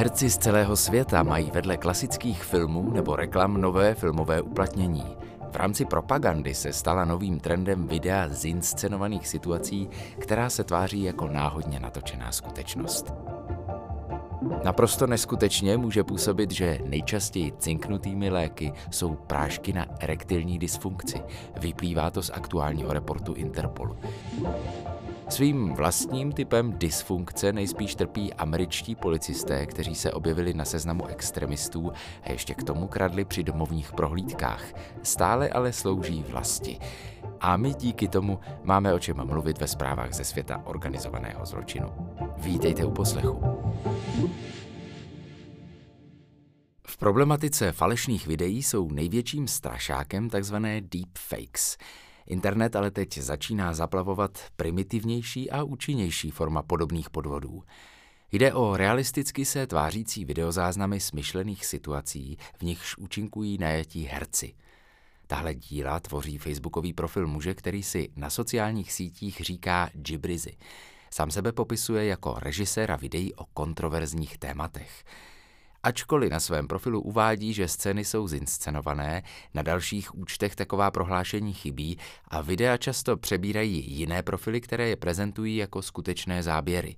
Herci z celého světa mají vedle klasických filmů nebo reklam nové filmové uplatnění. V rámci propagandy se stala novým trendem videa z inscenovaných situací, která se tváří jako náhodně natočená skutečnost. Naprosto neskutečně může působit, že nejčastěji cinknutými léky jsou prášky na erektilní dysfunkci. Vyplývá to z aktuálního reportu Interpolu. Svým vlastním typem dysfunkce nejspíš trpí američtí policisté, kteří se objevili na seznamu extremistů a ještě k tomu kradli při domovních prohlídkách. Stále ale slouží vlasti. A my díky tomu máme o čem mluvit ve zprávách ze světa organizovaného zločinu. Vítejte u poslechu. V problematice falešných videí jsou největším strašákem tzv. deepfakes – Internet ale teď začíná zaplavovat primitivnější a účinnější forma podobných podvodů. Jde o realisticky se tvářící videozáznamy smyšlených situací, v nichž účinkují najatí herci. Tahle díla tvoří facebookový profil muže, který si na sociálních sítích říká Gibrizy. Sám sebe popisuje jako režiséra videí o kontroverzních tématech. Ačkoliv na svém profilu uvádí, že scény jsou zinscenované, na dalších účtech taková prohlášení chybí a videa často přebírají jiné profily, které je prezentují jako skutečné záběry.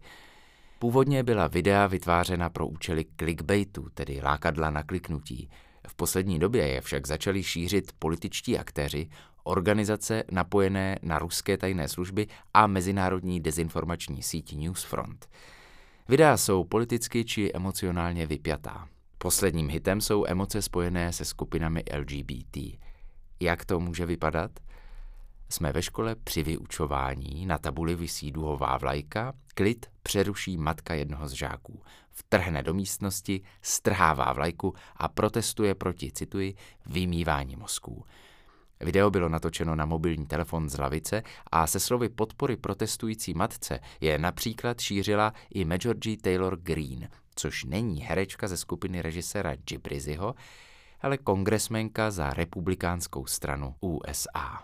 Původně byla videa vytvářena pro účely clickbaitu, tedy lákadla na kliknutí. V poslední době je však začali šířit političtí aktéři, organizace napojené na ruské tajné služby a mezinárodní dezinformační síť Newsfront. Videa jsou politicky či emocionálně vypjatá. Posledním hitem jsou emoce spojené se skupinami LGBT. Jak to může vypadat? Jsme ve škole při vyučování, na tabuli vysí duhová vlajka, klid přeruší matka jednoho z žáků. Vtrhne do místnosti, strhává vlajku a protestuje proti, cituji, vymývání mozků. Video bylo natočeno na mobilní telefon z lavice a se slovy podpory protestující matce je například šířila i Major G. Taylor Green, což není herečka ze skupiny režiséra Gibriziho, ale kongresmenka za republikánskou stranu USA.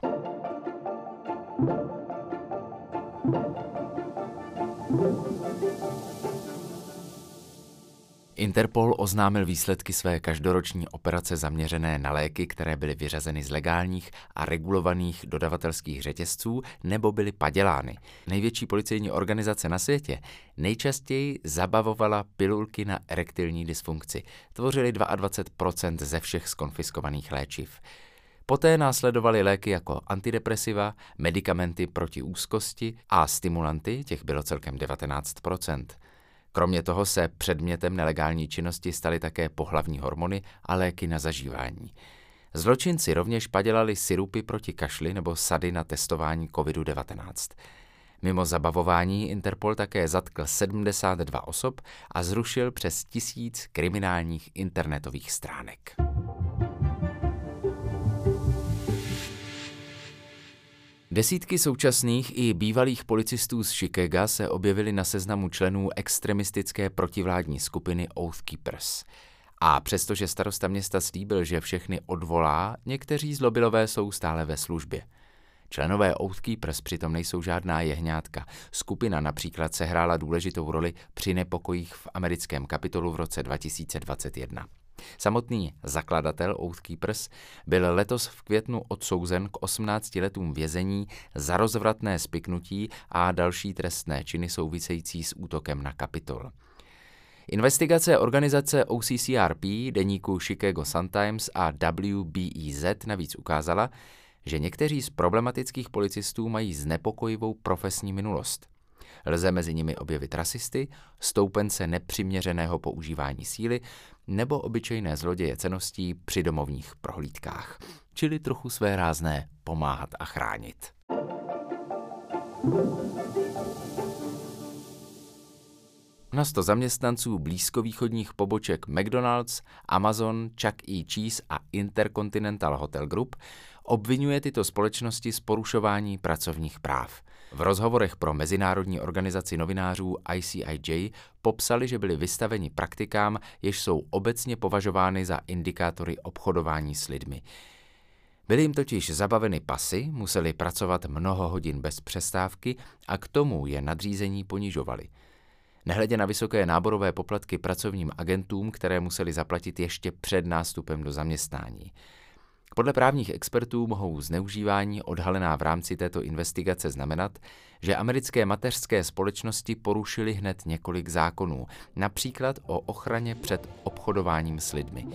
Interpol oznámil výsledky své každoroční operace zaměřené na léky, které byly vyřazeny z legálních a regulovaných dodavatelských řetězců nebo byly padělány. Největší policejní organizace na světě nejčastěji zabavovala pilulky na erektilní dysfunkci. Tvořily 22% ze všech skonfiskovaných léčiv. Poté následovaly léky jako antidepresiva, medicamenty proti úzkosti a stimulanty, těch bylo celkem 19%. Kromě toho se předmětem nelegální činnosti staly také pohlavní hormony a léky na zažívání. Zločinci rovněž padělali sirupy proti kašli nebo sady na testování COVID-19. Mimo zabavování Interpol také zatkl 72 osob a zrušil přes tisíc kriminálních internetových stránek. Desítky současných i bývalých policistů z Chicaga se objevily na seznamu členů extremistické protivládní skupiny Oath Keepers. A přestože starosta města slíbil, že všechny odvolá, někteří zlobilové jsou stále ve službě. Členové Oath Keepers přitom nejsou žádná jehňátka. Skupina například sehrála důležitou roli při nepokojích v americkém kapitolu v roce 2021. Samotný zakladatel Oathkeepers byl letos v květnu odsouzen k 18 letům vězení za rozvratné spiknutí a další trestné činy související s útokem na kapitol. Investigace organizace OCCRP, deníku Chicago Sun-Times a WBEZ navíc ukázala, že někteří z problematických policistů mají znepokojivou profesní minulost – Lze mezi nimi objevit rasisty, stoupence nepřiměřeného používání síly nebo obyčejné zloděje ceností při domovních prohlídkách, čili trochu své rázné pomáhat a chránit. Na 100 zaměstnanců blízkovýchodních poboček McDonald's, Amazon, Chuck E. Cheese a Intercontinental Hotel Group obvinuje tyto společnosti z porušování pracovních práv. V rozhovorech pro mezinárodní organizaci novinářů ICIJ popsali, že byli vystaveni praktikám, jež jsou obecně považovány za indikátory obchodování s lidmi. Byly jim totiž zabaveny pasy, museli pracovat mnoho hodin bez přestávky a k tomu je nadřízení ponižovali. nehledě na vysoké náborové poplatky pracovním agentům, které museli zaplatit ještě před nástupem do zaměstnání. Podle právních expertů mohou zneužívání odhalená v rámci této investigace znamenat, že americké mateřské společnosti porušily hned několik zákonů, například o ochraně před obchodováním s lidmi.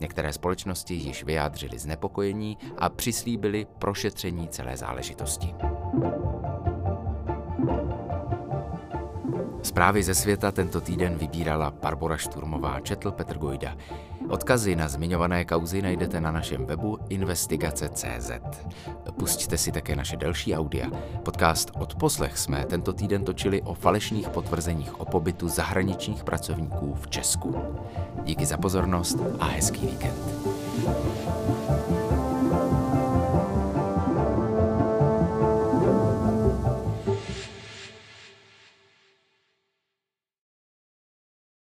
Některé společnosti již vyjádřily znepokojení a přislíbili prošetření celé záležitosti. Zprávy ze světa tento týden vybírala Barbora Šturmová, četl Petr Gojda. Odkazy na zmiňované kauzy najdete na našem webu investigace.cz. Pusťte si také naše další audia. Podcast od poslech jsme tento týden točili o falešných potvrzeních o pobytu zahraničních pracovníků v Česku. Díky za pozornost a hezký víkend.